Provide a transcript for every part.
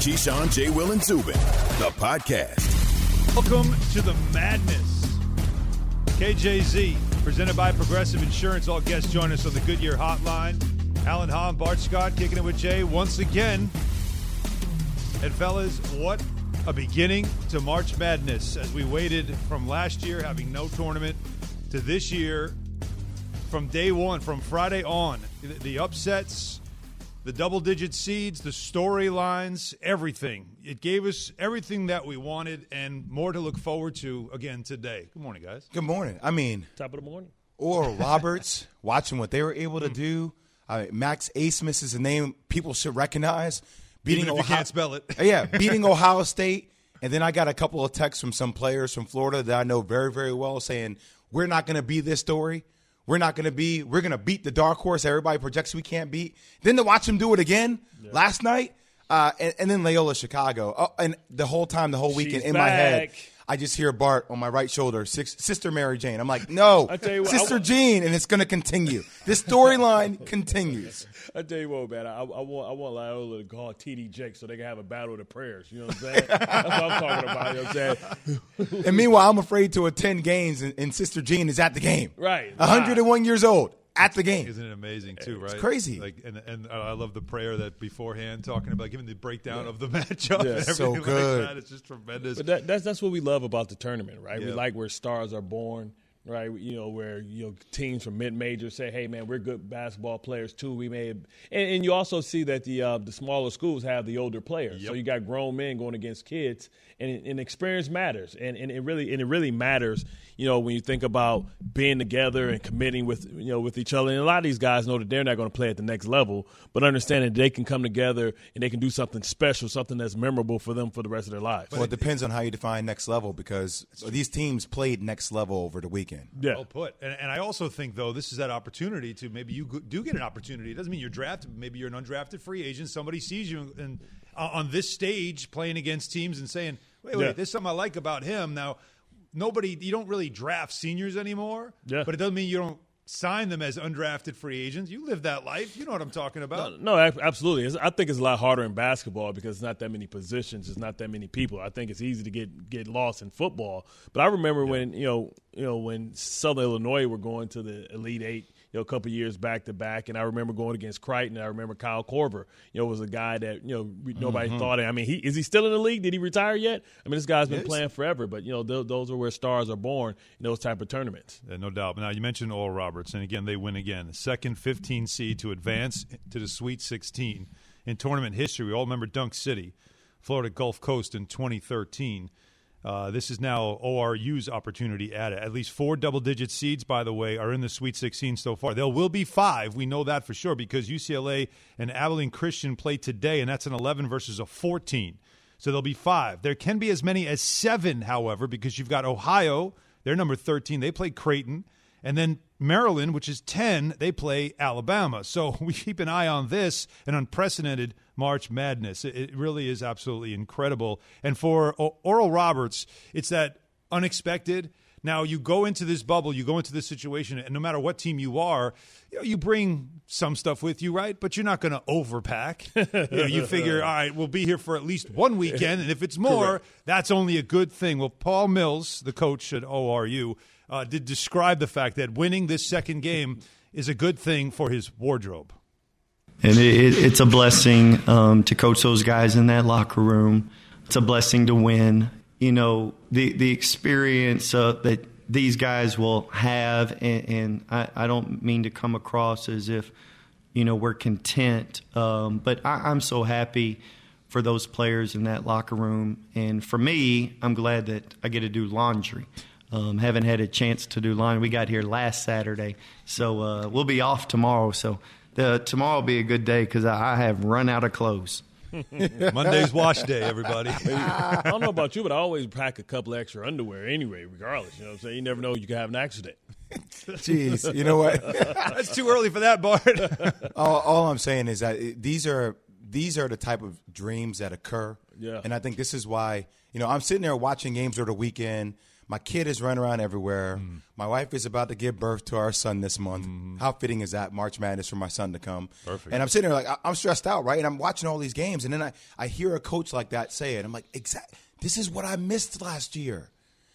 Keyshawn, J. Will, and Zubin, the podcast. Welcome to the madness. KJZ, presented by Progressive Insurance. All guests join us on the Goodyear Hotline. Alan Hahn, Bart Scott, kicking it with Jay once again. And fellas, what a beginning to March Madness as we waited from last year having no tournament to this year from day one, from Friday on. The upsets, the double digit seeds, the storylines, everything. It gave us everything that we wanted and more to look forward to again today. Good morning, guys. Good morning. I mean, top of the morning. Oral Roberts, watching what they were able to do. Uh, Max Abmas is a name people should recognize. Beating Even if Ohio, you can't spell it. yeah, beating Ohio State. And then I got a couple of texts from some players from Florida that I know very, very well saying, we're not going to be this story. We're not going to be, we're going to beat the dark horse everybody projects we can't beat. Then to watch him do it again yeah. last night, uh, and, and, then Loyola Chicago. Oh, and the whole time, the whole weekend She's in back. my head, I just hear Bart on my right shoulder, Sister Mary Jane. I'm like, no, what, Sister Jean, and it's going to continue. This storyline continues. I tell you what, man, I, I, want I want Loyola to call TD Jake so they can have a battle of the prayers. You know what I'm saying? That's what I'm talking about. You know what I'm saying? and meanwhile, I'm afraid to attend games, and, and Sister Jean is at the game. Right. 101 years old at the game. Isn't it amazing too? Right? It's crazy. Like, and and I love the prayer that beforehand talking about giving the breakdown yeah. of the matchup. Yeah, and so good. Like that. It's just tremendous. But that, that's that's what we love about the tournament, right? Yeah. We like where stars are born right? You know, where you know teams from mid major say, "Hey, man, we're good basketball players too." We may, and, and you also see that the uh, the smaller schools have the older players. Yep. So you got grown men going against kids, and, and experience matters, and, and it really and it really matters. You know, when you think about being together and committing with you know with each other, and a lot of these guys know that they're not going to play at the next level, but understanding they can come together and they can do something special, something that's memorable for them for the rest of their lives. Well, it depends on how you define next level because these teams played next level over the weekend. Yeah. Well put. And, and I also think, though, this is that opportunity to maybe you do get an opportunity. It doesn't mean you're drafted. Maybe you're an undrafted free agent. Somebody sees you and uh, on this stage playing against teams and saying, wait, wait, yeah. there's something I like about him. Now, nobody, you don't really draft seniors anymore. Yeah. But it doesn't mean you don't sign them as undrafted free agents. You live that life. You know what I'm talking about. No, no absolutely. It's, I think it's a lot harder in basketball because it's not that many positions. It's not that many people. I think it's easy to get get lost in football. But I remember yeah. when you know you know when Southern Illinois were going to the Elite Eight you know, a couple years back to back. And I remember going against Creighton. I remember Kyle Korver, you know, was a guy that, you know, nobody mm-hmm. thought. I mean, he is he still in the league? Did he retire yet? I mean, this guy's been yes. playing forever, but, you know, th- those are where stars are born in those type of tournaments. Yeah, no doubt. Now, you mentioned Oral Roberts, and again, they win again. The second 15 seed to advance to the Sweet 16 in tournament history. We all remember Dunk City, Florida Gulf Coast in 2013. Uh, this is now ORU's opportunity at it. At least four double digit seeds, by the way, are in the Sweet 16 so far. There will be five. We know that for sure because UCLA and Abilene Christian play today, and that's an 11 versus a 14. So there'll be five. There can be as many as seven, however, because you've got Ohio, they're number 13. They play Creighton. And then Maryland, which is 10, they play Alabama. So we keep an eye on this, an unprecedented March Madness. It really is absolutely incredible. And for Oral Roberts, it's that unexpected. Now you go into this bubble, you go into this situation, and no matter what team you are, you, know, you bring some stuff with you, right? But you're not going to overpack. you, know, you figure, all right, we'll be here for at least one weekend, and if it's more, Correct. that's only a good thing. Well, Paul Mills, the coach at ORU, uh, did describe the fact that winning this second game is a good thing for his wardrobe. And it, it's a blessing um, to coach those guys in that locker room. It's a blessing to win. You know, the, the experience uh, that these guys will have, and, and I, I, don't mean to come across as if, you know, we're content, um, but I, I'm so happy for those players in that locker room. And for me, I'm glad that I get to do laundry. Um, haven't had a chance to do laundry. We got here last Saturday, so uh, we'll be off tomorrow. So the, tomorrow will be a good day because I, I have run out of clothes. Monday's wash day, everybody. I don't know about you, but I always pack a couple extra underwear anyway, regardless. You know what I'm saying? You never know you can have an accident. Jeez, you know what? That's too early for that, Bart. all, all, I'm saying is that these are these are the type of dreams that occur. Yeah. And I think this is why, you know, I'm sitting there watching games over the weekend – My kid is running around everywhere. Mm. My wife is about to give birth to our son this month. How fitting is that? March Madness for my son to come. Perfect. And I'm sitting there like I'm stressed out, right? And I'm watching all these games, and then I, I hear a coach like that say it. I'm like, exact. This is what I missed last year.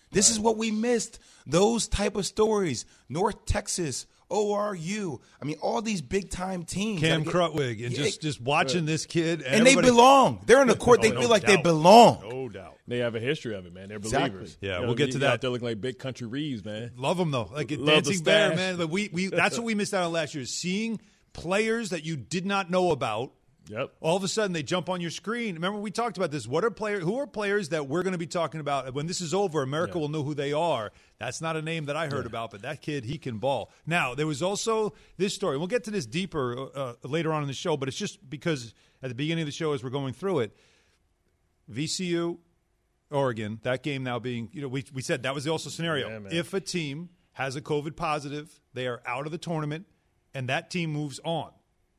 This is what we missed. Those type of stories. North Texas, ORU. I mean, all these big time teams. Cam that get- Krutwig and Yeah, just just watching this kid and, and they belong. They're in the court. Oh, they Oh, no feel like they belong. No doubt. They have a history of it, man. They're Exactly. believers. Yeah, You know, we'll get you to got that. They're looking like big country Reeves, man. Love them though, like Love the dancing bear, man. But we, we that's what we missed out on last year. Seeing players that you did not know about. Yep. All of a sudden, they jump on your screen. Remember, we talked about this. What are players? Who are players that we're going to be talking about when this is over? America Yeah. will know who they are. That's not a name that I heard about, but that kid, he can ball. Now, there was also this story. We'll get to this deeper uh, later on in the show, but it's just because at the beginning of the show, as we're going through it, VCU, Oregon, that game now being, you know, we, we said that was the also scenario. Yeah, if a team has a COVID positive, they are out of the tournament, and that team moves on,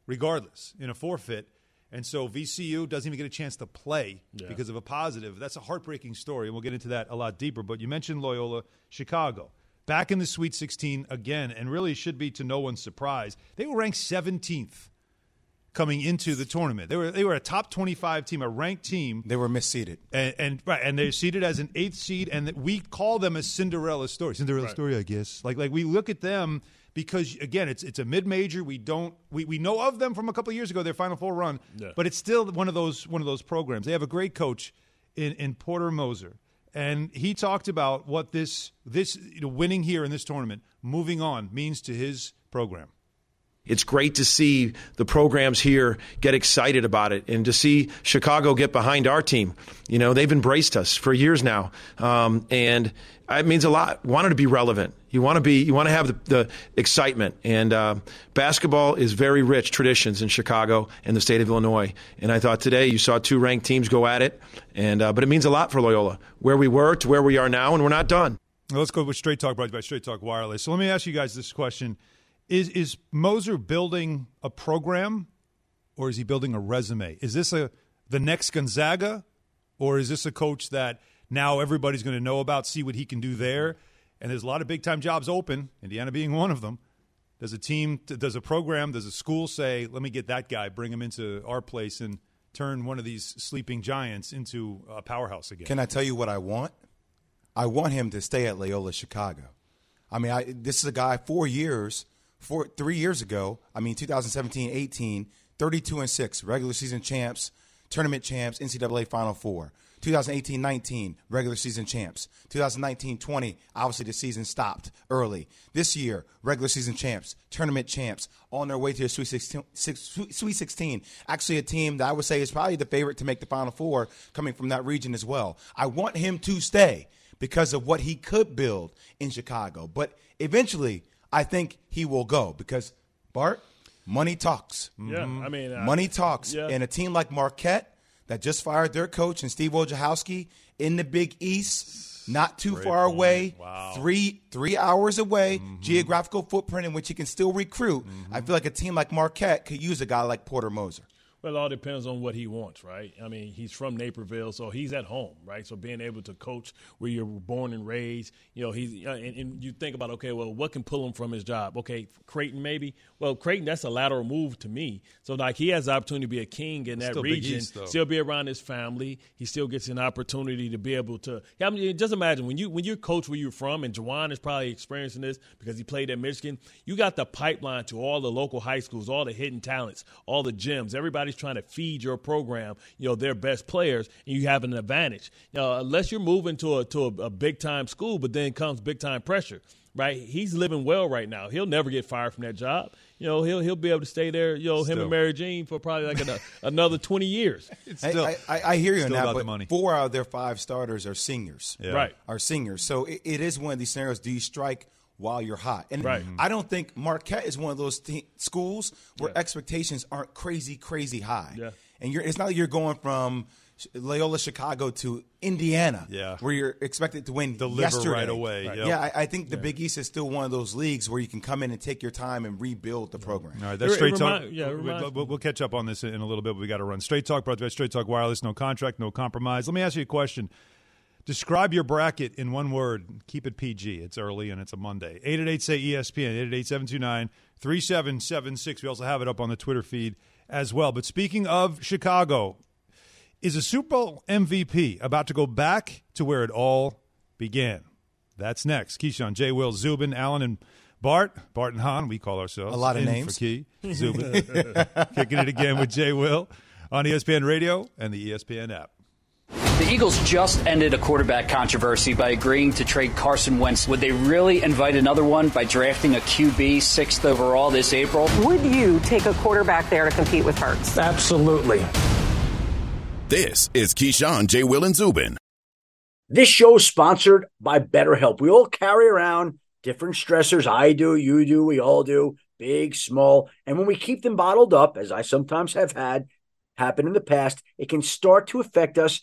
regardless, in a forfeit. And so VCU doesn't even get a chance to play Yeah. because of a positive. That's a heartbreaking story, and we'll get into that a lot deeper. But you mentioned Loyola Chicago. Back in the Sweet 16 again, and really should be to no one's surprise. They were ranked 17th coming into the tournament. They were they were a top 25 team, a ranked team They were misseeded. and, and right, and they're seated as an eighth seed, and we call them a Cinderella story. Cinderella story, I guess. Like like we look at them because again, it's it's a mid major. We don't we, we know of them from a couple of years ago, their Final Four run, Yeah. but it's still one of those one of those programs. They have a great coach in in Porter Moser. And he talked about what this this you know, winning here in this tournament, moving on, means to his program. It's great to see the programs here get excited about it and to see Chicago get behind our team. You know, they've embraced us for years now. Um, and it means a lot. Wanted to be relevant. You want to be, you want to have the, the excitement. And uh, basketball is very rich traditions in Chicago and the state of Illinois. And I thought today you saw two ranked teams go at it. And, uh, but it means a lot for Loyola, where we were to where we are now, and we're not done. Let's go with Straight Talk brought by Straight Talk Wireless. So let me ask you guys this question. Is is Moser building a program or is he building a resume? Is this a the next Gonzaga or is this a coach that now everybody's going to know about, see what he can do there? And there's a lot of big time jobs open, Indiana being one of them. Does a team, does a program, does a school say, let me get that guy, bring him into our place and turn one of these sleeping giants into a powerhouse again? Can I tell you what I want? I want him to stay at Loyola Chicago. I mean, I, this is a guy four years, four three years ago. I mean, 2017, 18, 32 and six, regular season champs, tournament champs, NCAA Final Four. 2018 19, regular season champs. 2019 20, obviously the season stopped early. This year, regular season champs, tournament champs, on their way to the Sweet 16, six- Sweet 16. Actually, a team that I would say is probably the favorite to make the Final Four coming from that region as well. I want him to stay because of what he could build in Chicago. But eventually, I think he will go because, Bart, money talks. Yeah, I mean, I- Money talks. Yeah. And a team like Marquette that just fired their coach and Steve Wojciechowski in the Big East, not too far away, three three hours away, Mm-hmm. geographical footprint in which he can still recruit. I feel like a team like Marquette could use a guy like Porter Moser. Well, it all depends on what he wants, right? I mean, he's from Naperville, so he's at home, right? So being able to coach where you're born and raised, you know, he's uh, and, and you think about, okay, well, what can pull him from his job? Okay, Creighton maybe. Well, Creighton, that's a lateral move to me. So like he has the opportunity to be a king in that Still region, East, still be around his family. He still gets an opportunity to be able to. I mean, just imagine when you when you coach where you're from, and Juwan is probably experiencing this because he played at Michigan. You got the pipeline to all the local high schools, all the hidden talents, all the gyms. Everybody's trying to feed your program, you know, their best players, and you have an advantage. You know, unless you're moving to a to a, a big time school, but then comes big time pressure. Right, he's living well right now. He'll never get fired from that job. You know, he'll he'll be able to stay there. You know, him and Mary Jean for probably like an, another twenty years. It's still, I, I, I hear you on that, but the money. four out of their five starters are seniors. Yeah. Right. Are seniors. So it, it is one of these scenarios. Do you strike while you're hot? And Right. Mm-hmm. I don't think Marquette is one of those te- schools where expectations aren't crazy, crazy high. Yeah. And you're, it's not like you're going from Loyola Chicago to Indiana, Yeah. where you're expected to win Deliver yesterday. right away, yep. Yeah, I, I think the Big East is still one of those leagues where you can come in and take your time and rebuild the program. All right, that's It- it straight talk. yeah, We- reminds we'll, we'll catch up on this in a little bit. But we got to run straight talk. Brought to you by Straight Talk Wireless. No contract, no compromise. Let me ask you a question. Describe your bracket in one word. Keep it PG. It's early and it's a Monday. 888 say ESPN, 888 729 3776. We also have it up on the Twitter feed as well. But speaking of Chicago, is a Super Bowl MVP about to go back to where it all began? That's next. Keyshawn, J. Will, Zubin, Alan, and Bart. Bart and Hahn, we call ourselves. A lot of in names. For Key. Zubin. Kicking it again with J. Will on ESPN Radio and the ESPN app. The Eagles just ended a quarterback controversy by agreeing to trade Carson Wentz. Would they really invite another one by drafting a QB sixth overall this April? Would you take a quarterback there to compete with Hurts? Absolutely. This is Keyshawn, J. Will, and Zubin. This show is sponsored by BetterHelp. We all carry around different stressors. I do, you do, we all do, big, small. And when we keep them bottled up, as I sometimes have had happen in the past, it can start to affect us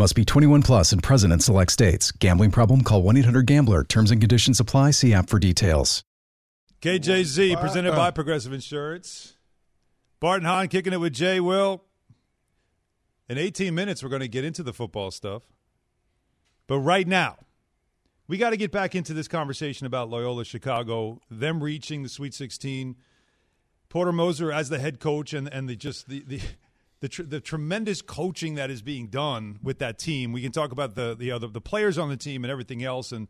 Must be 21 plus and present in select states. Gambling problem? Call 1 800 Gambler. Terms and conditions apply. See app for details. KJZ presented by Progressive Insurance. Bart and Hahn kicking it with Jay Will. In 18 minutes, we're going to get into the football stuff. But right now, we got to get back into this conversation about Loyola Chicago, them reaching the Sweet 16, Porter Moser as the head coach, and, and the just the, the the, tr- the tremendous coaching that is being done with that team. We can talk about the the other the players on the team and everything else, and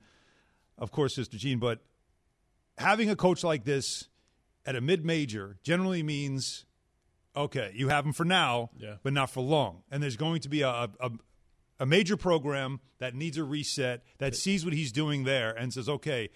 of course, Sister Jean. But having a coach like this at a mid major generally means okay, you have him for now, Yeah. but not for long. And there's going to be a, a a major program that needs a reset that sees what he's doing there and says, okay.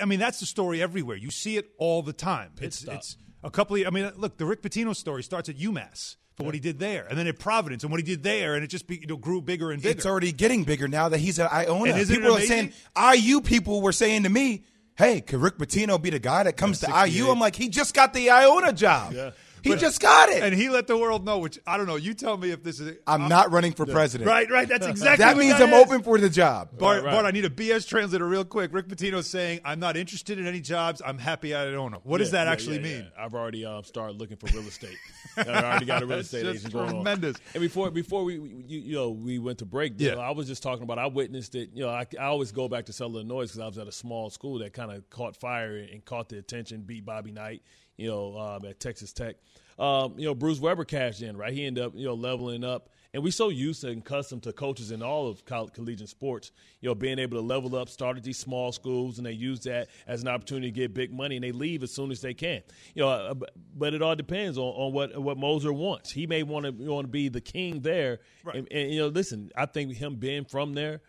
I- mean, that's the story everywhere. You see it all the time. it's stop. it's a couple of. I mean, look, the Rick Pitino story starts at UMass for what he did there, and then at Providence and what he did there, and it just be, you know, grew bigger and bigger. It's already getting bigger now that he's at Iona. And people are saying IU people were saying to me, "Hey, could Rick Pitino be the guy that comes Yeah, to IU?" I'm like, he just got the Iona job. Yeah. He But- just got it. and he let the world know. Which I don't know. You tell me if this is. I'm not running for president. Right, right. That's exactly. That what means that I'm is. open for the job. Bart, Right, right. Bart, I need a BS translator real quick. Rick Pitino's saying, I'm not interested in any jobs. I'm happy I don't know. What does that yeah, actually yeah, mean? yeah. I've already um, started looking for real estate. I already got a real That's estate just agent going tremendous. on. And before before we we- you, you know we went to break, you Yeah. know, I was just talking about I witnessed it. You know, I, I always go back to Southern Illinois because I was at a small school that kind of caught fire and caught the attention, beat Bobby Knight. You know, um, at Texas Tech. Um, you know, Bruce Weber cashed in, right? He ended up, you know, leveling up. And we're so used to and accustomed to coaches in all of coll- collegiate sports, you know, being able to level up, start at these small schools, and they use that as an opportunity to get big money, and they leave as soon as they can. You know, uh, but- it all depends on, on what what Moser wants. He may want to want to be the king there, and, and you know, listen, I think him being from there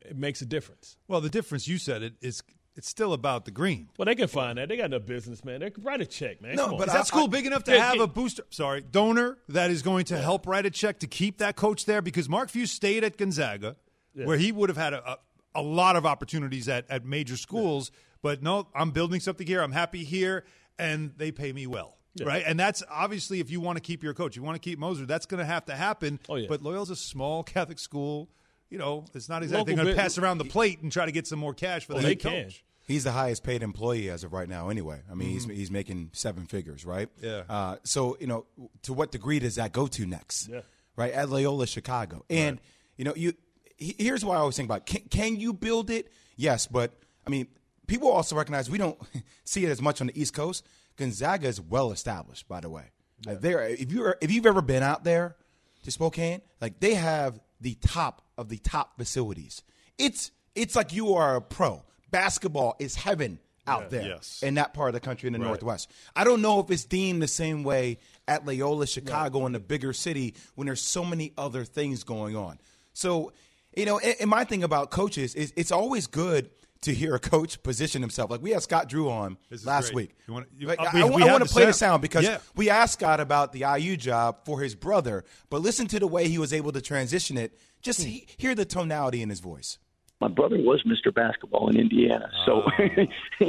it makes a difference. Well, the difference you said it is it's still about the green. Well, they can find that. They got no business, man. They can write a check, man. No, but Is that I- school I- big enough to have yeah. a booster? Sorry, donor that is going to help write a check to keep that coach there? Because Mark Few stayed at Gonzaga, where he would have had a, a, a lot of opportunities at, at major schools. But no, I'm building something here. I'm happy here, and they pay me well. Right, and that's obviously if you want to keep your coach, you want to keep Moser, that's going to have to happen. Oh, yeah. But Loyal's a small Catholic school. You know, it's not exactly Local going to pass around the plate and try to get some more cash for Oh, the they head can. coach. He's the highest paid employee as of right now, anyway. I mean, he's he's making seven figures, right? Yeah. Uh, so you know, to what degree does that go to next? Yeah. Right at Loyola Chicago, and you know, you here's why I always think about: can, can you build it? Yes, but I mean, people also recognize we don't see it as much on the East Coast. Gonzaga is well established, by the way. Yeah. there, if you if you've ever been out there to Spokane, like they have the top of the top facilities. It's it's like you are a pro. Basketball is heaven out yeah, there yes. in that part of the country in the right. Northwest. I don't know if it's deemed the same way at Loyola, Chicago, right. in the bigger city when there's so many other things going on. So, you know, and, and my thing about coaches is it's always good to hear a coach position himself. Like we had Scott Drew on last great. week. You want, you, like, uh, we, I, we I want to play sound. the sound because yeah. we asked Scott about the IU job for his brother, but listen to the way he was able to transition it. Just hmm. hear the tonality in his voice my brother was Mr. Basketball in Indiana, so oh.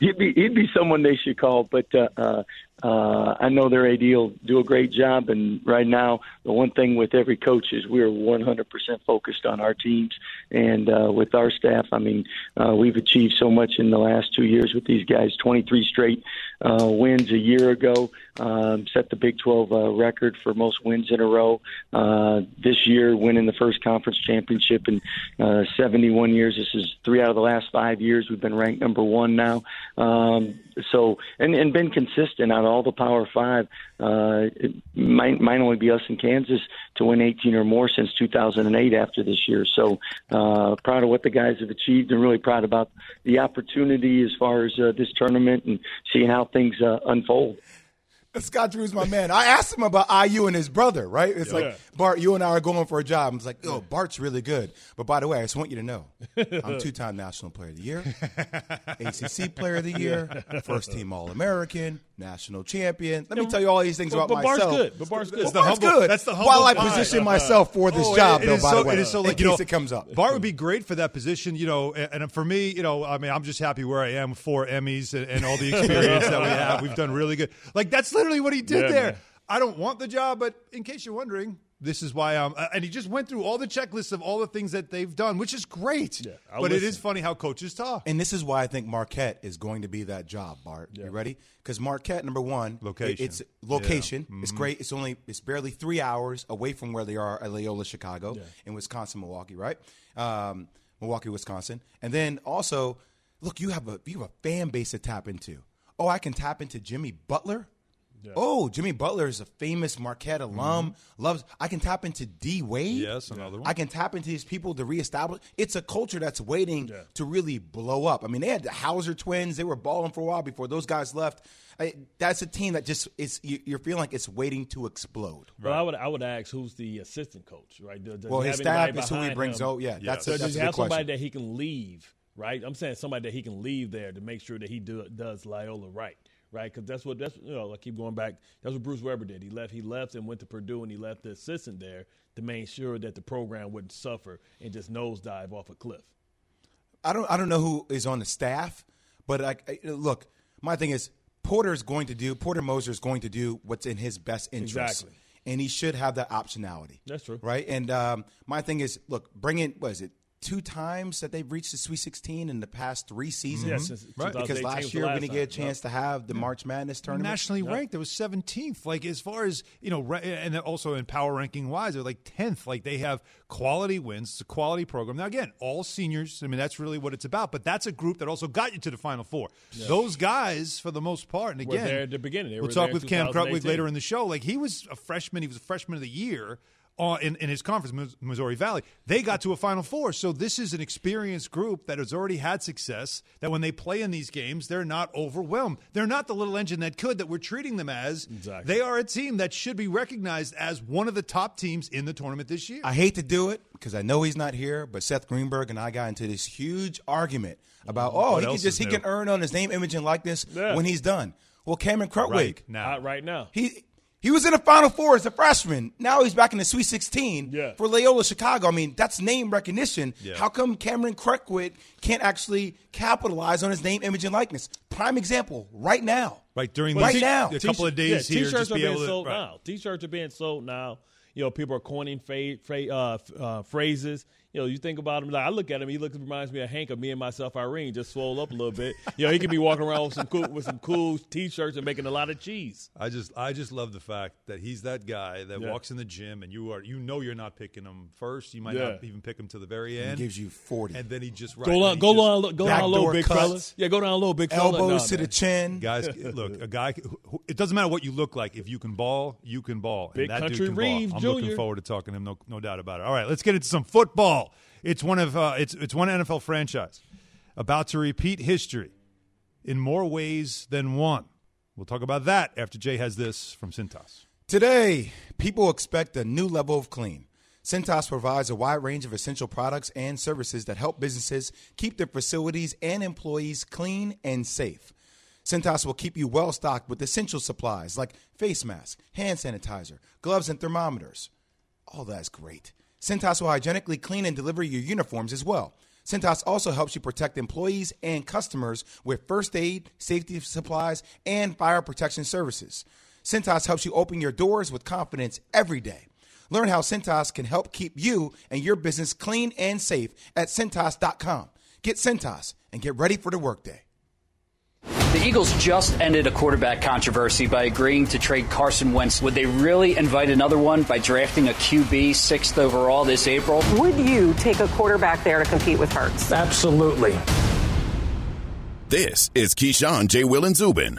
he'd be he'd be someone they should call. But uh, uh, uh, I know their will do a great job. And right now, the one thing with every coach is we're 100% focused on our teams and uh, with our staff. I mean, uh, we've achieved so much in the last two years with these guys. 23 straight uh, wins a year ago, um, set the Big 12 uh, record for most wins in a row. Uh, this year, winning the first conference championship in uh, 71 years. This is three out of the last five years. We've been ranked number one now. Um, so and and been consistent on all the Power Five. Uh, it might might only be us in Kansas to win 18 or more since 2008 after this year. So uh, proud of what the guys have achieved, and really proud about the opportunity as far as uh, this tournament and seeing how things uh, unfold. Scott Drew's my man. I asked him about IU and his brother, right? It's yeah. like, Bart, you and I are going for a job. I was like, oh, Bart's really good. But by the way, I just want you to know, I'm two time National Player of the Year, ACC Player of the Year, first team All American, national champion. Let me tell you all these things but, about but myself. Bart's good. But Bart's good. Well, Bart's humble, good. That's the humble While I position pie. myself for this oh, job, it, it though, by so, the way, it is so, like, in case know, it comes up. Bart would be great for that position, you know, and, and, for me, you know, I mean, I'm just happy where I am, four Emmys and, and all the experience that we have. We've done really good. Like, that's literally what he did yeah, there. Man. I don't want the job, but in case you're wondering, this is why I'm. Uh, and he just went through all the checklists of all the things that they've done, which is great. Yeah, but listen. it is funny how coaches talk. And this is why I think Marquette is going to be that job, Bart. Yeah. You ready? Because Marquette, number one, location. It's location. Yeah. Mm-hmm. It's great. It's only it's barely three hours away from where they are at Loyola, Chicago, in Wisconsin, Milwaukee, right? Um, Milwaukee, Wisconsin, and then also, look, you have a you have a fan base to tap into. Oh, I can tap into Jimmy Butler. Yeah. Oh, Jimmy Butler is a famous Marquette alum. Mm-hmm. Loves. I can tap into D Wade. Yes, another one. I can tap into these people to reestablish. It's a culture that's waiting yeah. to really blow up. I mean, they had the Hauser twins. They were balling for a while before those guys left. I, that's a team that just is. You're feeling like it's waiting to explode. Well, right. I would I would ask who's the assistant coach, right? Does, does well, his staff is who he brings. Oh, yeah, yeah. that's, so a, that's does he have somebody that he can leave? Right, I'm saying somebody that he can leave there to make sure that he do, does Loyola right right? Because that's what that's you know I keep going back. That's what Bruce Weber did. He left. He left and went to Purdue, and he left the assistant there to make sure that the program wouldn't suffer and just nosedive off a cliff. I don't I don't know who is on the staff, but I, I look. My thing is Porter is going to do Porter Moser is going to do what's in his best interest. Exactly. And he should have that optionality. That's true. Right? And um, my thing is, look, bring in, what is it, two times that they've reached the Sweet 16 in the past three seasons. Mm-hmm. right. Because last year we're going to get a chance to have the yeah. March Madness tournament. Nationally ranked, there was 17th. Like as far as you know, and also in power ranking wise, they're like 10th. Like they have quality wins. It's a quality program. Now again, all seniors. I mean, that's really what it's about. But that's a group that also got you to the Final Four. Yeah. Those guys, for the most part, and again, there at the beginning. They we'll talk with Cam Krutwig later in the show. Like he was a freshman. He was a freshman of the year in, in his conference, Missouri Valley. They got to a Final Four. So this is an experienced group that has already had success, that when they play in these games, they're not overwhelmed. They're not the little engine that could that we're treating them as. Exactly. They are a team that should be recognized as one of the top teams in the tournament this year. I hate to do it because I know he's not here, but Seth Greenberg and I got into this huge argument about, oh, what he can just he can earn on his name, image, and likeness yeah. when he's done. Well, Cameron Krutwig. Right now. right now. He he was in the Final Four as a freshman. Now he's back in the Sweet 16 yeah. for Loyola Chicago. I mean, that's name recognition. Yeah. How come Cameron Krutwig can't actually capitalize on his name, image, and likeness? Prime example, right now. Right during right now, a couple of days yeah, here, t-shirts are being to, sold right. now. T-shirts are being sold now. you know, people are coining fa- fa- uh, uh, phrases. You know, you think about him. Like I look at him, he looks reminds me of Hank of me and myself Irene, just swole up a little bit. You know, he could be walking around with some cool with some cool t-shirts and making a lot of cheese. I just I just love the fact that he's that guy that Yeah. walks in the gym and you are you know you're not picking him first. You might Yeah. not even pick him to the very And end. gives you 40. and then he just Go right, down, and go just- down, go down low, backdoor big cuts, fella. Yeah, go down low, big fella. Elbows Nah, to the chin. Guys, look, a guy. who- who- It doesn't matter what you look like. If you can ball, you can ball. And Big that Country dude can Reeves ball. I'm Jr.. looking forward to talking to him. No, no doubt about it. All right, let's get into some football. It's one of uh, it's it's one NFL franchise about to repeat history in more ways than one. We'll talk about that after Jay has this from Cintas. Today, people expect a new level of clean. Cintas provides a wide range of essential products and services that help businesses keep their facilities and employees clean and safe. Cintas will keep you well stocked with essential supplies like face masks, hand sanitizer, gloves, and thermometers. All that's great. Cintas will hygienically clean and deliver your uniforms as well. Cintas also helps you protect employees and customers with first aid, safety supplies, and fire protection services. Cintas helps you open your doors with confidence every day. Learn how Cintas can help keep you and your business clean and safe at Cintas.com. Get Cintas and get ready for the workday. The Eagles just ended a quarterback controversy by agreeing to trade Carson Wentz. Would they really invite another one by drafting a QB sixth overall this April? Would you take a quarterback there to compete with Hurts? Absolutely. This is Keyshawn, J. Will, and Zubin.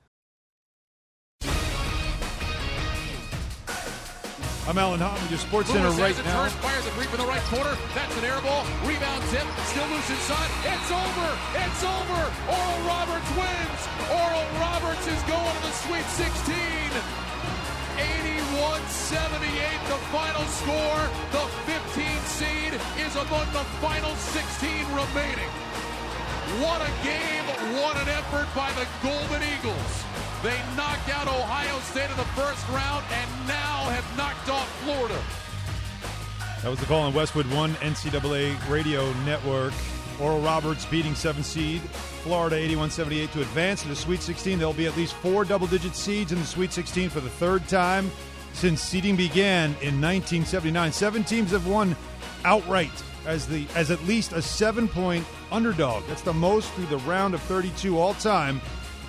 I'm Alan Hahn with your Sports Center right it, now. turns, fires a three from the right corner. That's an air ball. Rebound tip. Still loose inside. It's over. It's over. Oral Roberts wins. Oral Roberts is going to the Sweet 16. 81-78 the final score. The 15 seed is among the final 16 remaining. What a game, what an effort by the Golden Eagles. They knocked out Ohio State in the first round and now have knocked off Florida. That was the call on Westwood One NCAA Radio Network. Oral Roberts beating seven seed Florida 81-78 to advance to the Sweet 16. There'll be at least four double-digit seeds in the Sweet 16 for the third time since seeding began in 1979. Seven teams have won outright as the as at least a seven-point underdog. That's the most through the round of 32 all time,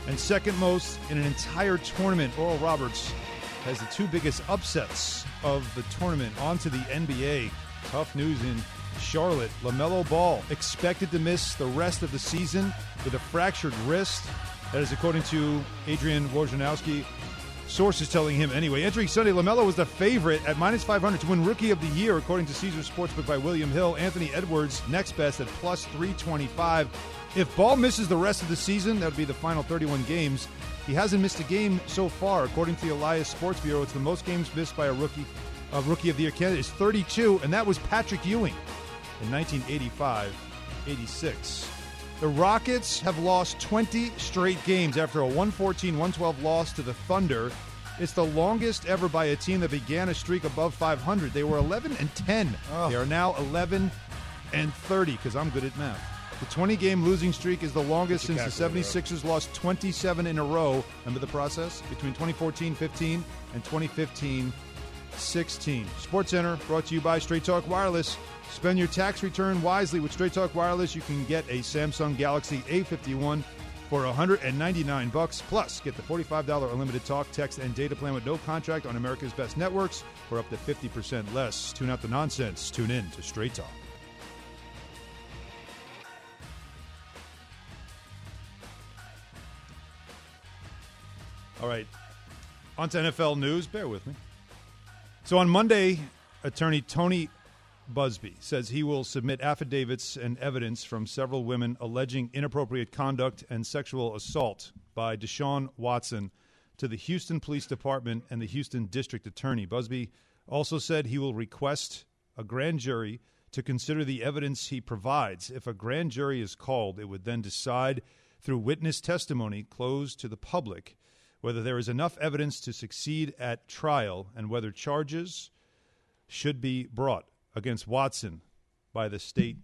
and second most in an entire tournament. Oral Roberts has the two biggest upsets of the tournament. On to the NBA. Tough news in Charlotte. LaMelo Ball expected to miss the rest of the season with a fractured wrist. That is according to Adrian Wojnarowski. Sources telling him anyway. Entering Sunday, LaMelo was the favorite at minus 500 to win Rookie of the Year, according to Caesar Sportsbook by William Hill. Anthony Edwards, next best at plus 325. If Ball misses the rest of the season, that would be the final 31 games. He hasn't missed a game so far, according to the Elias Sports Bureau. It's the most games missed by a rookie, a rookie of the year candidate. Is 32, and that was Patrick Ewing in 1985 86. The Rockets have lost 20 straight games after a 114 112 loss to the Thunder. It's the longest ever by a team that began a streak above 500. They were 11 and 10. They are now 11 and 30 because I'm good at math. The 20 game losing streak is the longest since the 76ers lost 27 in a row. Remember the process? Between 2014 15 and 2015 16. Sports Center brought to you by Straight Talk Wireless. Spend your tax return wisely with Straight Talk Wireless. You can get a Samsung Galaxy A51 for 199 bucks. Plus, get the $45 unlimited talk, text, and data plan with no contract on America's best networks for up to 50% less. Tune out the nonsense. Tune in to Straight Talk. All right. On to NFL news. Bear with me. So on Monday, attorney Tony Buzbee says he will submit affidavits and evidence from several women alleging inappropriate conduct and sexual assault by Deshaun Watson to the Houston Police Department and the Houston District Attorney. Buzbee also said he will request a grand jury to consider the evidence he provides. If a grand jury is called, it would then decide through witness testimony closed to the public whether there is enough evidence to succeed at trial and whether charges should be brought against Watson by the state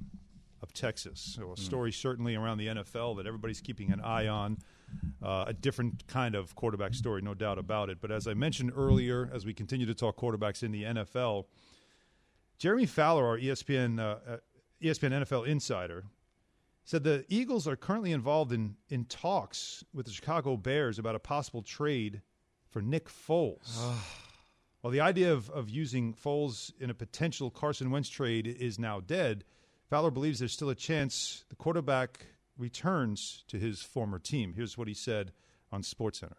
of Texas. So a story certainly around the NFL that everybody's keeping an eye on. Uh, a different kind of quarterback story, no doubt about it. But as I mentioned earlier, as we continue to talk quarterbacks in the NFL, Jeremy Fowler, our ESPN uh, uh, ESPN NFL insider, said the Eagles are currently involved in in talks with the Chicago Bears about a possible trade for Nick Foles. Ah. While the idea of, of using Foles in a potential Carson Wentz trade is now dead, Fowler believes there's still a chance the quarterback returns to his former team. Here's what he said on SportsCenter.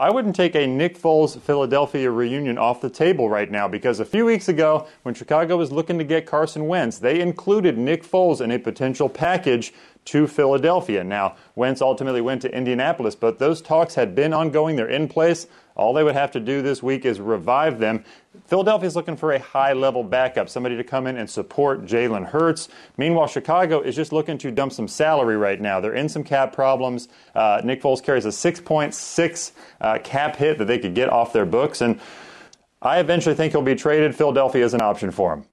I wouldn't take a Nick Foles Philadelphia reunion off the table right now because a few weeks ago, when Chicago was looking to get Carson Wentz, they included Nick Foles in a potential package to Philadelphia. Now, Wentz ultimately went to Indianapolis, but those talks had been ongoing. They're in place. All they would have to do this week is revive them. Philadelphia is looking for a high level backup, somebody to come in and support Jalen Hurts. Meanwhile, Chicago is just looking to dump some salary right now. They're in some cap problems. Uh, Nick Foles carries a 6.6 uh, cap hit that they could get off their books. And I eventually think he'll be traded. Philadelphia is an option for him.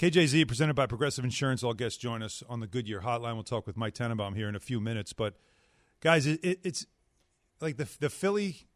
KJZ presented by Progressive Insurance. All guests join us on the Goodyear Hotline. We'll talk with Mike Tannenbaum here in a few minutes. But guys, it, it, it's like the the Philly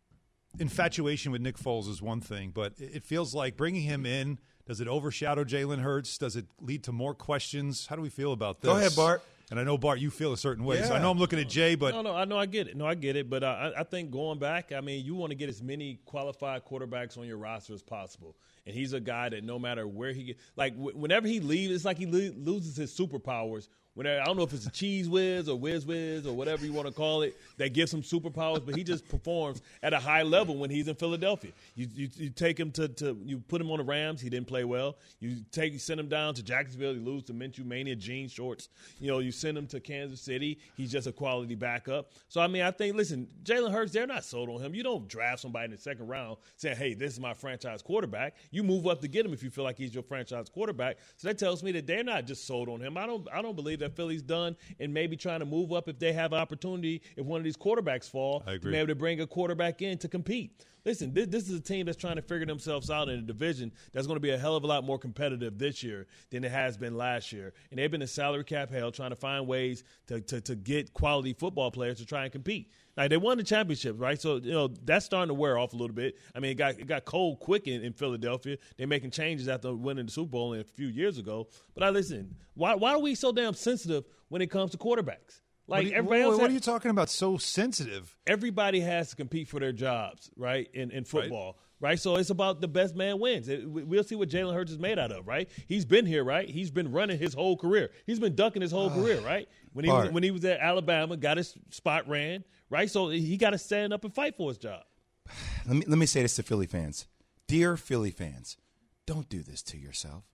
infatuation with Nick Foles is one thing, but it feels like bringing him in. Does it overshadow Jalen Hurts? Does it lead to more questions? How do we feel about this? Go ahead, Bart. And I know Bart, you feel a certain way. So I know I'm looking at Jay, but no, no, I know I get it. No, I get it. But uh, I, I think going back, I mean, you want to get as many qualified quarterbacks on your roster as possible. And he's a guy that no matter where he like w- whenever he leaves, it's like he lo- loses his superpowers. Whenever, I don't know if it's a cheese whiz or whiz whiz or whatever you want to call it that gives him superpowers, but he just performs at a high level when he's in Philadelphia. You, you, you take him to, to you put him on the Rams, he didn't play well. You take you send him down to Jacksonville, he lose to Minshew Mania jean shorts. You know, you send him to Kansas City, he's just a quality backup. So I mean, I think listen, Jalen Hurts, they're not sold on him. You don't draft somebody in the second round saying, "Hey, this is my franchise quarterback." You move up to get him if you feel like he's your franchise quarterback. So that tells me that they're not just sold on him. I don't I don't believe that Philly's done and maybe trying to move up if they have opportunity if one of these quarterbacks fall. I agree. To be able to bring a quarterback in to compete. Listen, this, this is a team that's trying to figure themselves out in a division that's going to be a hell of a lot more competitive this year than it has been last year. And they've been in salary cap hell trying to find ways to, to, to get quality football players to try and compete. Like they won the championship, right? So you know that's starting to wear off a little bit. I mean, it got it got cold quick in, in Philadelphia. They're making changes after winning the Super Bowl a few years ago. But I listen, why why are we so damn sensitive when it comes to quarterbacks? Like what, you, everybody what, else, what ha- are you talking about? So sensitive. everybody has to compete for their jobs, right? In in football, right? So it's about the best man wins. It- we'll see what Jalen Hurts is made out of, right? He's been here, right? He's been running his whole career. He's been ducking his whole career, right? When he Bart. when he was at Alabama, got his spot ran, right? So he got to stand up and fight for his job. Let me let me say this to Philly fans, dear Philly fans, don't do this to yourself.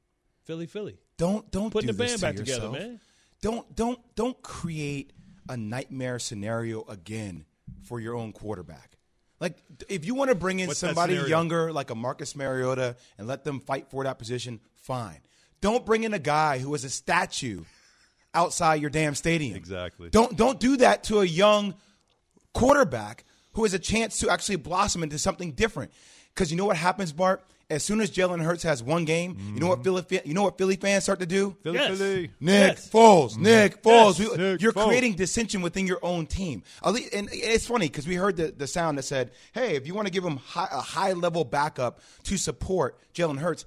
Philly, Philly. Don't don't Putting do the this band to back together, yourself. man. Don't don't don't create a nightmare scenario again for your own quarterback. Like if you want to bring in What's somebody younger like a Marcus Mariota and let them fight for that position, fine. Don't bring in a guy who is a statue outside your damn stadium. Exactly. Don't don't do that to a young quarterback who has a chance to actually blossom into something different. Because you know what happens, Bart? as soon as Jalen Hurts has one game, you know what mm-hmm. Philly you know what Philly fans start to do? Philly, Yes. Philly. Nick Yes. Foles, Nick mm-hmm. Foles. Yes. We- Nick you're Foles. creating dissension within your own team. And it's funny because we heard the, the sound that said, "Hey, if you want to give him high, a high level backup to support Jalen Hurts,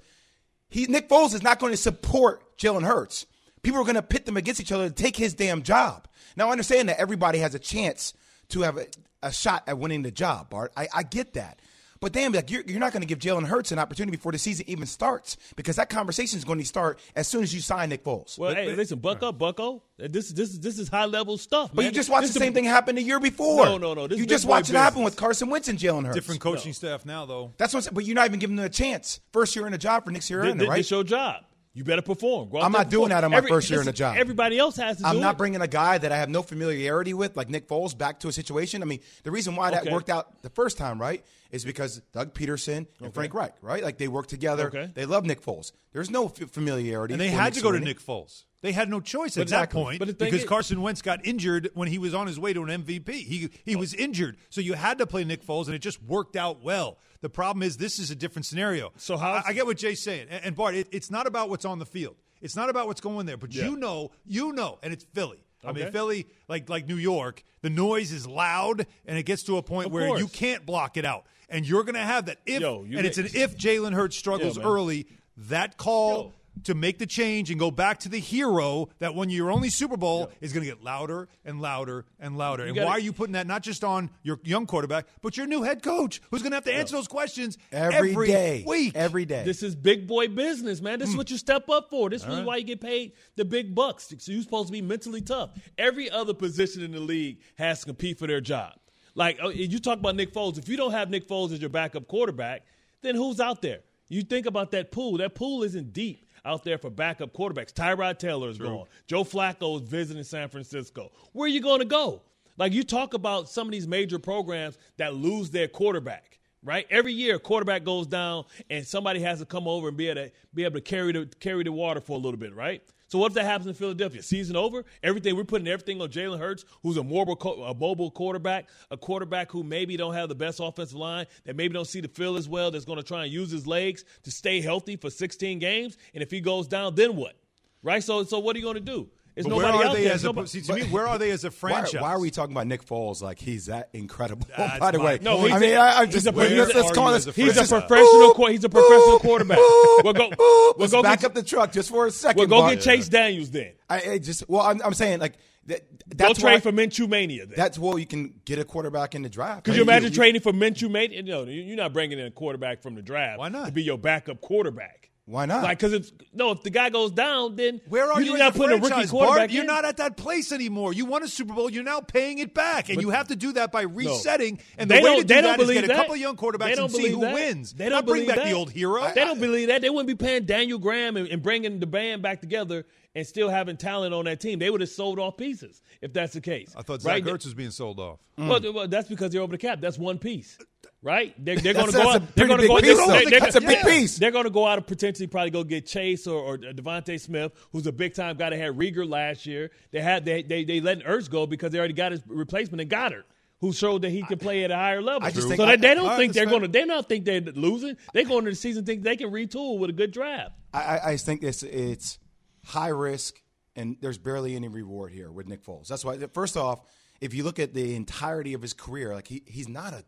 he Nick Foles is not going to support Jalen Hurts. People are going to pit them against each other to take his damn job. Now, I understand that everybody has a chance to have a, a shot at winning the job, Bart. I, I get that. But damn, like you're, you're not going to give Jalen Hurts an opportunity before the season even starts because that conversation is going to start as soon as you sign Nick Foles. Well, hey, listen, buck up, Bucko. This this is this is high level stuff. But man. you just watched This the is same thing happen the year before. No, no, no. This you just watched it happen with Carson Wentz and Jalen Hurts. Different coaching staff now, though. That's what I'm saying. But you're not even giving them a chance. First year in a job for Nick Th- Sirianni, th- right? This your job. You better perform. Go out I'm not and doing that on my Every- first year in the job. Everybody else has to I'm do not it. bringing a guy that I have no familiarity with, like Nick Foles, back to a situation. I mean, the reason why that Okay. worked out the first time, right, is because Doug Pederson and Frank Reich, right? Like they work together. Okay. They love Nick Foles. There's no f- familiarity. And they had Nick to go to Nick Foles. They had no choice at Exactly. that point But because is- Carson Wentz got injured when he was on his way to an MVP. He he was injured, so you had to play Nick Foles, and it just worked out well. The problem is this is a different scenario. So how- I, I get what Jay's saying, and, and Bart, it, it's not about what's on the field. It's not about what's going there, but Yeah. you know, you know, and it's Philly. I mean, Philly, like like New York, the noise is loud, and it gets to a point Of where course. you can't block it out, and you're going to have that if, Yo, and it's an if Jalen Hurts struggles Yeah, early, that call Yo. To make the change and go back to the hero that won you your only Super Bowl is going to get louder and louder and louder. You and gotta- why are you putting that not just on your young quarterback, but your new head coach who's going to have to answer those questions Every every day. week? Every day. This is big boy business, man. Hmm. This is what you step up for. This is really why you get paid the big bucks. So you're supposed to be mentally tough. Every other position in the league has to compete for their job. Like oh, you talk about Nick Foles. If you don't have Nick Foles as your backup quarterback, then who's out there? You think about that pool. That pool isn't deep out there for backup quarterbacks. Tyrod Taylor is gone. Joe Flacco is visiting San Francisco. Where are you going to go? Like you talk about some of these major programs that lose their quarterback right? Every year, quarterback goes down, and somebody has to come over and be able to be able to carry the carry the water for a little bit, right? So what if that happens in Philadelphia? Season over, everything we're putting everything on Jalen Hurts, who's a mobile a mobile quarterback, a quarterback who maybe don't have the best offensive line, that maybe don't see the field as well, that's going to try and use his legs to stay healthy for 16 games, and if he goes down, then what? Right? So so what are you going to do? There's But where are out they as a Nobody- see, to me? Where are they as a Why, franchise? why are we talking about Nick Foles like he's that incredible? That's By the way, No, point. I he's mean, a- I, I'm he's just a- let's, he's a- let's call this. you as a He's a professional. Ooh, he's a professional ooh, quarterback. ooh, We'll go. ooh. We'll Let's go back get, up the truck just for a second. We'll go Bart. get Chase Daniels then. I, I just well, I'm, I'm saying like that, Go that's trade why, for Minshew Mania then. That's where you can get a quarterback in the draft. Could Like, you imagine trading for Minshew Mania? No, you're not bringing in a quarterback from the draft. Why not? To be your backup quarterback. Why not? Like, because if no, if the guy goes down, then Where are you? You're not putting a rookie quarterback Bart? You're in. not at that place anymore. You won a Super Bowl. You're now paying it back, and But- you have to do that by resetting. And They the way don't- to do that is believe get a couple of young quarterbacks and see who that. wins. They don't bring believe back that. the old hero. They don't believe that. They wouldn't be paying Daniel Graham and, and bringing the band back together and still having talent on that team. They would have sold off pieces if that's the case. I thought Zach right? Ertz was being sold off. Well, well, that's because they're over the cap. That's one piece, right? They're, they're going to go out. They're going to go. piece, they're- they're- That's a big yeah. piece. They're going to go out and potentially probably go get Chase or, or DeVonta Smith, who's a big time guy that had Rieger last year. They had they they they let Ertz go because they already got his replacement in Goedert. Who showed that he can play at a higher level? I just so think- they, they don't I think they're going to. They don't think they're losing. They go into the season think they can retool with a good draft. I, I, I think it's it's high risk and there's barely any reward here with Nick Foles. That's why. First off, if you look at the entirety of his career, like he, he's not a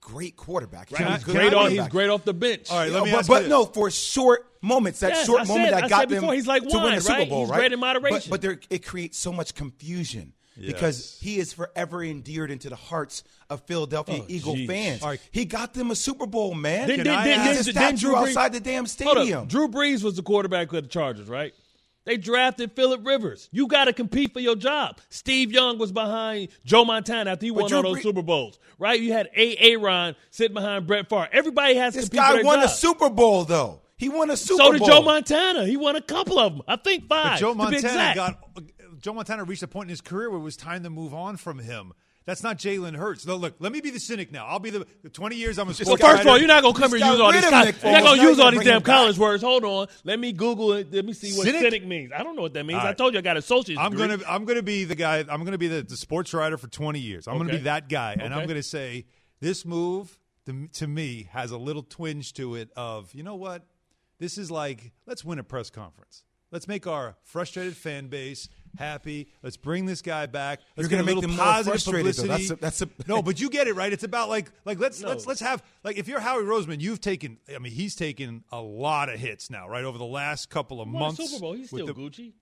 great quarterback. He's Right? He's great on. He's great off the bench. All right, let me but, ask but no, for short moments, that Yes, short I moment that I got them before, he's like to win the Super right? Bowl, He's right? great in moderation. But, but there, it creates so much confusion because he is forever endeared into the hearts of Philadelphia Oh, Eagle geez. fans. Right. He got them a Super Bowl, man. Then- then- then- ask- He's a then- then Drew Brees- outside the damn up. stadium. Drew Brees was the quarterback of the Chargers, right? They drafted Philip Rivers. You got to compete for your job. Steve Young was behind Joe Montana after he But won all those Brees- Super Bowls, right? You had A. Aaron sitting behind Brett Favre. Everybody has to compete for guy won a. Super Bowl, though. He won a Super Bowl. so did Joe Montana. He won a couple of them. I think five. But Joe Montana got Joe Montana reached a point in his career where it was time to move on from him. That's not Jalen Hurts. No, look, let me be the cynic now. I'll be the, the 20 years I'm a Well, sports first of all, you're not gonna come here and use all these. you're not gonna use all these damn college words. Hold on. Let me Google it. Let me see what Cynic? cynic, means. I don't know what that means. All I told you I got associate's I'm degree. gonna I'm gonna be the guy. I'm gonna be the, the sports writer for 20 years. I'm gonna be that guy, and I'm gonna say this move to, to me, has a little twinge to it of, you know what? This is like, let's win a press conference. Let's make our frustrated fan base happy. Let's bring this guy back. Let's You're gonna make little them more positive frustrated, though. publicity. That's a- that's a- no, but you get it right. It's about like like let's No. let's let's have like if you're Howie Roseman, you've taken. I mean, he's taken a lot of hits now, right over the last couple of Won a months. Super Bowl. He's still the- Gucci.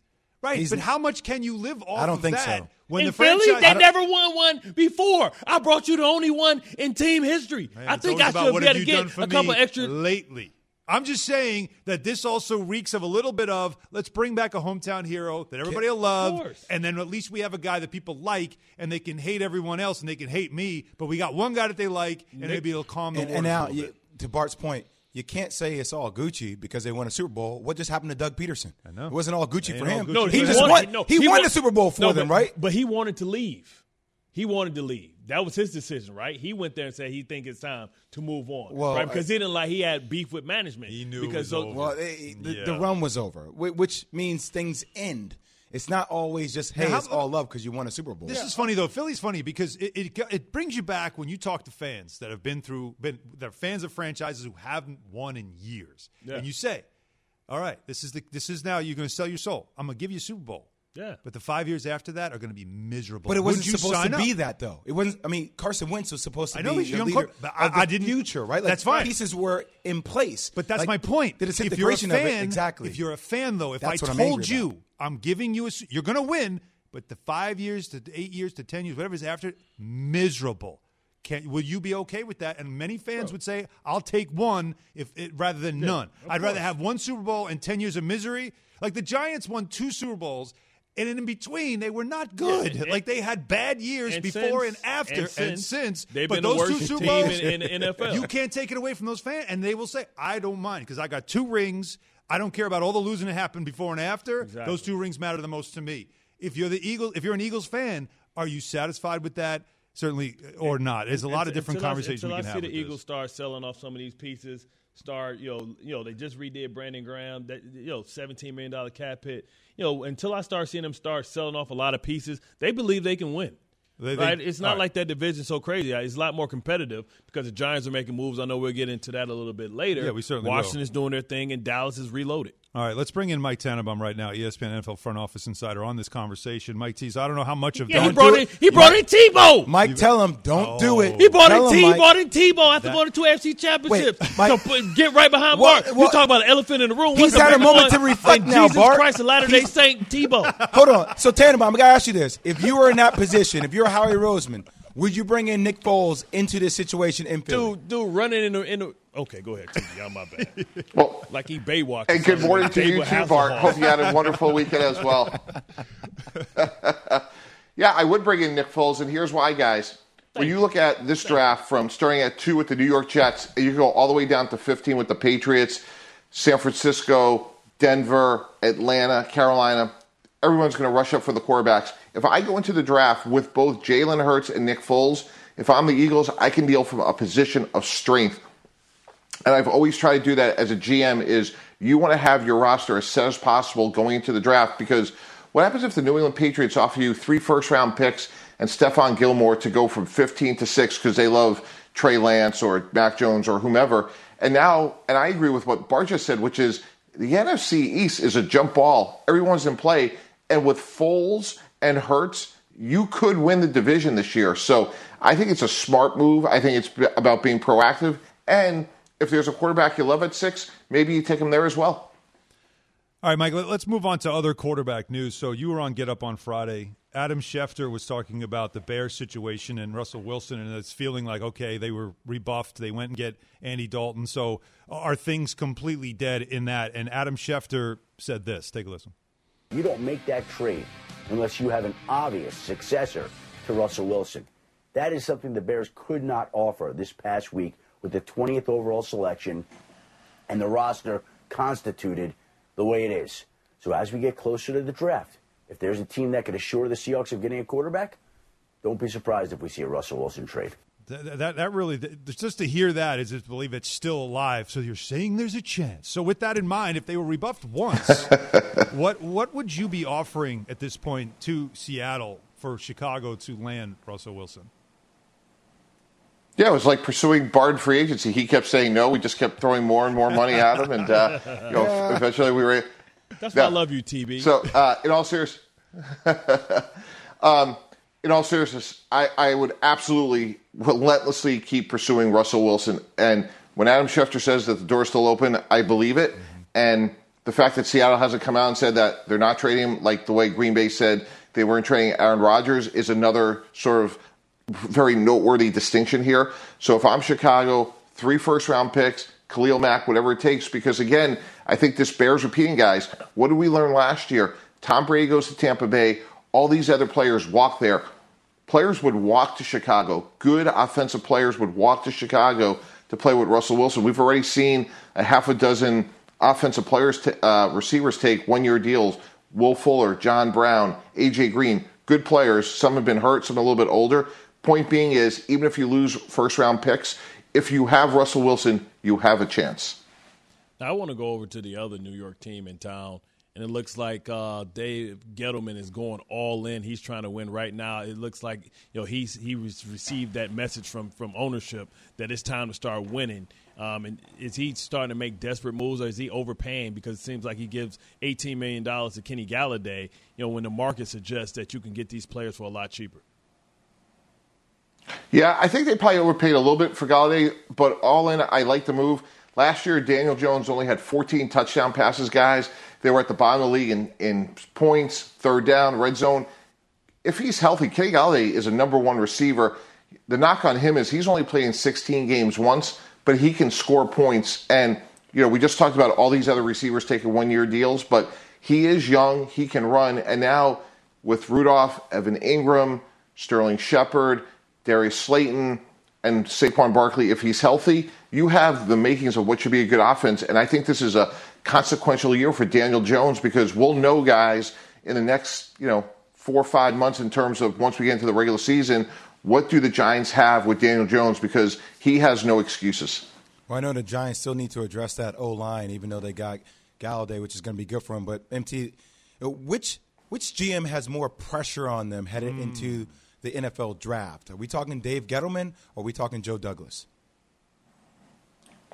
Right, He's- but how much can you live off? I don't of think that so. When in the Philly, franchise, they never won one before. I brought you the only one in team history. Man, I think I should have able to get done for a couple extra. lately. I'm just saying that this also reeks of a little bit of let's bring back a hometown hero that everybody will love, and then at least we have a guy that people like, and they can hate everyone else, and they can hate me, but we got one guy that they like, and maybe it'll calm the And, and now, you, to Bart's point, you can't say it's all Gucci because they won a Super Bowl. What just happened to Doug Pederson? I know. It wasn't all Gucci for him. Gucci No, he he just won. no, he, won won- the Super Bowl for no, them, but- right? But he wanted to leave. He wanted to leave. That was his decision, right? He went there and said he think it's time to move on, Well, right? Because he didn't like he had beef with management. He knew it because was so- over. Well, they, the, the run was over, which means things end. It's not always just hey, Now, it's all love because you won a Super Bowl. This is funny though. Philly's funny because it, it it brings you back when you talk to fans that have been through been that are fans of franchises who haven't won in years, Yeah. and you say, "All right, this is the this is now you're going to sell your soul. I'm going to give you a Super Bowl." Yeah. But the five years after that are going to be miserable. But it wasn't supposed sign to up? be that though. It wasn't. I mean, Carson Wentz was supposed to I know be he's a the young leader coach, but of I- the I didn't- future, right? Like, that's fine. Pieces were in place, But that's Like, my point. The if you're a fan, of it, exactly. If you're a fan, though, if That's I what I'm told you about. I'm giving you a, s- you're going to win, but the five years to eight years to ten years, whatever is after, miserable. Can, will you be okay with that? And many fans would say, "I'll take one if it, rather than none. I'd rather have one Super Bowl and ten years of misery." Like the Giants won two Super Bowls. And in between, they were not good. Yeah, and- like they had bad years and before since- and after, and and since, since. they've but been the those two worst Super team Bowls, in- in the NFL. You can't take it away from those fans, and they will say, "I don't mind because I got two rings. I don't care about all the losing that happened before and after. Exactly. Those two rings matter the most to me." If you're the Eagle, if you're an Eagles fan, are you satisfied with that? Certainly, uh, or not. There's a lot of different conversations until we can I have. see the this. Eagles start selling off some of these pieces. Start, you know, you know, they just redid Brandon Graham. That you know, seventeen million dollar cap hit. You know, until I start seeing them start selling off a lot of pieces, they believe they can win. They- they- right? It's not right. like that division's so crazy. It's a lot more competitive because the Giants are making moves. I know we'll get into that a little bit later. Yeah, we certainly will. Washington's doing their thing, and Dallas is reloaded. All right, let's bring in Mike Tannenbaum right now, ESPN NFL front office insider, on this conversation. Mike Tees, I don't know how much of Yeah, he that. brought in he brought in Tebow. Mike, tell him don't do it. He brought Tell in him, T. Mike. Brought in Tebow after That- going to two AFC championships. Wait, Mike- so get right behind What- Bart. what- you talk about an elephant in the room. He's What's had a the moment to reflect now, Jesus Bart. Christ, the Latter Day He's- Saint Tebow. Hold on. So Tannenbaum, I gotta ask you this: If you were in that position, if you're Howie Roseman, would you bring in Nick Foles into this situation in Philly? dude, dude, running in the in the. Okay, go ahead, TV. I'm my bad. Well, like he Baywatch. and good morning to you too, Bart. Hope you had a wonderful weekend as well. yeah, I would bring in Nick Foles, and here's why, guys. When you look at this draft from starting at two with the New York Jets, you go all the way down to 15 with the Patriots, San Francisco, Denver, Atlanta, Carolina. Everyone's going to rush up for the quarterbacks. If I go into the draft with both Jalen Hurts and Nick Foles, if I'm the Eagles, I can deal from a position of strength and I've always tried to do that as a GM is you want to have your roster as set as possible going into the draft because what happens if the New England Patriots offer you three first round picks and Stephon Gilmore to go from 15 to 6 because they love Trey Lance or Mac Jones or whomever. And now, and I agree with what Bart just said, which is the NFC East is a jump ball. Everyone's in play. And with Foles and Hurts, you could win the division this year. So I think it's a smart move. I think it's about being proactive. And if there's a quarterback you love at six, maybe you take him there as well. All right, Mike, let- let's move on to other quarterback news. So you were on Get Up on Friday. Adam Schefter was talking about the Bears situation and Russell Wilson, and it's feeling like, okay, they were rebuffed. They went and get Andy Dalton. So are things completely dead in that? And Adam Schefter said this. Take a listen. You don't make that trade unless you have an obvious successor to Russell Wilson. That is something the Bears could not offer this past week with the 20th overall selection and the roster constituted the way it is. So as we get closer to the draft, if there's a team that could assure the Seahawks of getting a quarterback, don't be surprised if we see a Russell Wilson trade. That, that, that really, just to hear that is to believe it's still alive. So you're saying there's a chance. So with that in mind, if they were rebuffed once, what what would you be offering at this point to Seattle for Chicago to land Russell Wilson? Yeah, it was like pursuing Bart free agency. He kept saying no. We just kept throwing more and more money at him, and uh, you know, yeah. eventually we were. That's why I love you, TB. So, uh, in all seriousness, um, in all seriousness, I, I would absolutely relentlessly keep pursuing Russell Wilson. And when Adam Schefter says that the door's still open, I believe it. Mm-hmm. And the fact that Seattle hasn't come out and said that they're not trading him, like the way Green Bay said they weren't trading Aaron Rodgers, is another sort of very noteworthy distinction here. So if I'm Chicago, three first round picks, Khalil Mack, whatever it takes, because again, I think this bears repeating, guys. What did we learn last year? Tom Brady goes to Tampa Bay. All these other players walk there. Players would walk to Chicago. Good offensive players would walk to Chicago to play with Russell Wilson. We've already seen a half a dozen offensive players, t- uh, receivers take one year deals. Will Fuller, John Brown, AJ Green, good players. Some have been hurt, some a little bit older. Point being is, even if you lose first round picks, if you have Russell Wilson, you have a chance. I want to go over to the other New York team in town, and it looks like uh, Dave Gettleman is going all in. He's trying to win right now. It looks like you know he's he received that message from from ownership that it's time to start winning. Um, and is he starting to make desperate moves, or is he overpaying because it seems like he gives eighteen million dollars to Kenny Golladay? You know, when the market suggests that you can get these players for a lot cheaper. Yeah, I think they probably overpaid a little bit for Golladay, but all in, I like the move. Last year, Daniel Jones only had 14 touchdown passes, guys. They were at the bottom of the league in, in points, third down, red zone. If he's healthy, Kenny Golladay is a number one receiver. The knock on him is he's only played in 16 games once, but he can score points. And, you know, we just talked about all these other receivers taking one year deals, but he is young, he can run. And now with Rudolph, Evan Engram, Sterling Shepard, Darius Slayton, and Saquon Barkley, if he's healthy, you have the makings of what should be a good offense. And I think this is a consequential year for Daniel Jones because we'll know guys in the next, you know, four or five months in terms of once we get into the regular season, what do the Giants have with Daniel Jones because he has no excuses. Well, I know the Giants still need to address that O line, even though they got Golladay, which is going to be good for him. But MT, which which GM has more pressure on them headed mm. into the NFL draft? Are we talking Dave Gettleman or are we talking Joe Douglas?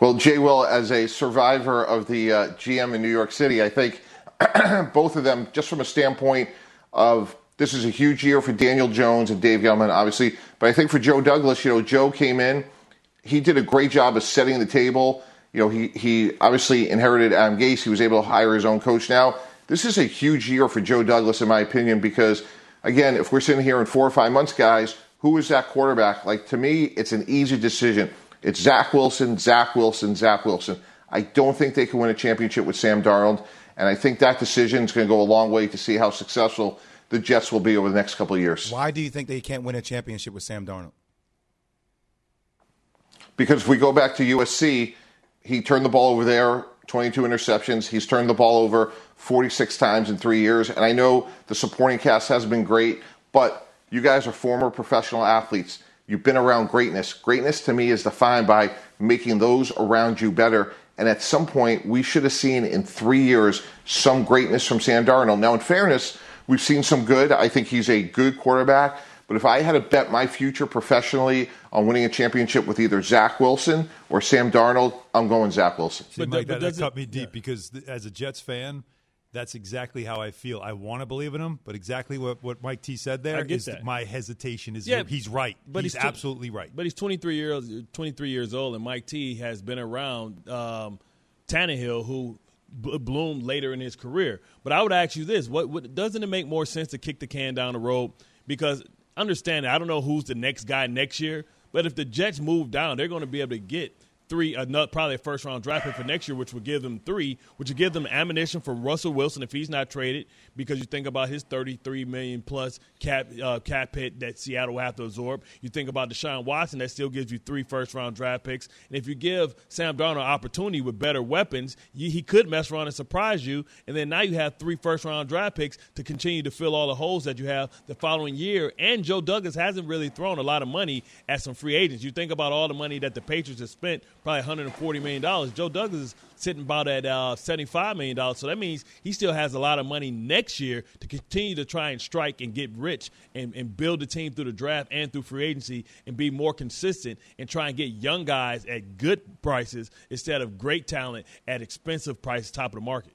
Well, Jay Will, as a survivor of the uh, GM in New York City, I think both of them, just from a standpoint of this is a huge year for Daniel Jones and Dave Gettleman, obviously, but I think for Joe Douglas, you know, Joe came in, he did a great job of setting the table. You know, he he obviously inherited Adam Gase. He was able to hire his own coach. Now, this is a huge year for Joe Douglas, in my opinion, because again, if we're sitting here in four or five months, guys, who is that quarterback? Like to me, it's an easy decision. It's Zach Wilson, Zach Wilson, Zach Wilson. I don't think they can win a championship with Sam Darnold, and I think that decision is going to go a long way to see how successful the Jets will be over the next couple of years. Why do you think they can't win a championship with Sam Darnold? Because if we go back to USC, he turned the ball over there 22 interceptions. He's turned the ball over 46 times in three years. And I know the supporting cast has been great, but you guys are former professional athletes. You've been around greatness. Greatness to me is defined by making those around you better. And at some point, we should have seen in three years some greatness from Sam Darnold. Now, in fairness, we've seen some good. I think he's a good quarterback. But if I had to bet my future professionally on winning a championship with either Zach Wilson or Sam Darnold, I'm going Zach Wilson. See, Mike, that, that cut me deep yeah. because as a Jets fan, that's exactly how I feel. I want to believe in him, but exactly what, what Mike T said there is that. my hesitation is yeah, he's right. But he's, he's absolutely right. But he's 23 years 23 years old, and Mike T has been around um, Tannehill, who bloomed later in his career. But I would ask you this: what, what doesn't it make more sense to kick the can down the road? Because understand I don't know who's the next guy next year, but if the Jets move down, they're going to be able to get three, another, probably a first round draft pick for next year, which would give them three, which would give them ammunition for Russell Wilson if he's not traded, because you think about his 33 million plus cap uh, cap hit that Seattle will have to absorb. You think about Deshaun Watson, that still gives you three first round draft picks. And if you give Sam Darnold opportunity with better weapons, you, he could mess around and surprise you. And then now you have three first round draft picks to continue to fill all the holes that you have the following year. And Joe Douglas hasn't really thrown a lot of money at some free agents. You think about all the money that the Patriots have spent probably 140 million dollars. Joe Douglas is sitting about at uh, 75 million dollars. So that means he still has a lot of money next year to continue to try and strike and get rich and, and build the team through the draft and through free agency and be more consistent and try and get young guys at good prices instead of great talent at expensive prices, top of the market.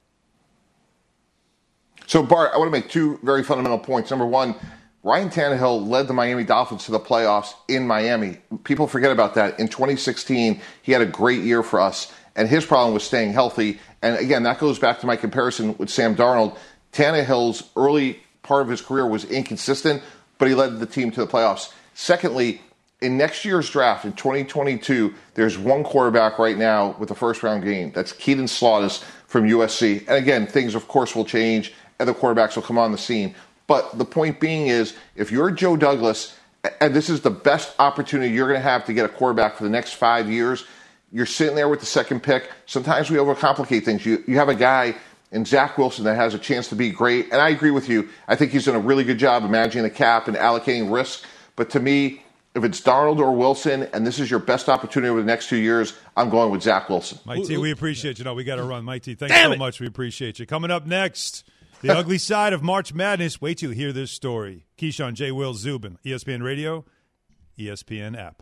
So, Bart, I want to make two very fundamental points. Number one, Ryan Tannehill led the Miami Dolphins to the playoffs in Miami. People forget about that. In 2016, he had a great year for us, and his problem was staying healthy. And again, that goes back to my comparison with Sam Darnold. Tannehill's early part of his career was inconsistent, but he led the team to the playoffs. Secondly, in next year's draft in 2022, there's one quarterback right now with a first round game. That's Kedon Slovis from USC. And again, things of course will change other quarterbacks will come on the scene. But the point being is, if you're Joe Douglas, and this is the best opportunity you're going to have to get a quarterback for the next five years, you're sitting there with the second pick. Sometimes we overcomplicate things. You, you have a guy in Zach Wilson that has a chance to be great. And I agree with you. I think he's done a really good job of managing the cap and allocating risk. But to me, if it's Darnold or Wilson, and this is your best opportunity over the next two years, I'm going with Zach Wilson. Mike T, we appreciate you. No, we got to run. Mike T, thanks Damn so it. much. We appreciate you. Coming up next. The ugly side of March Madness. Wait till you hear this story. Keyshawn J. Will Zubin, ESPN Radio, ESPN app.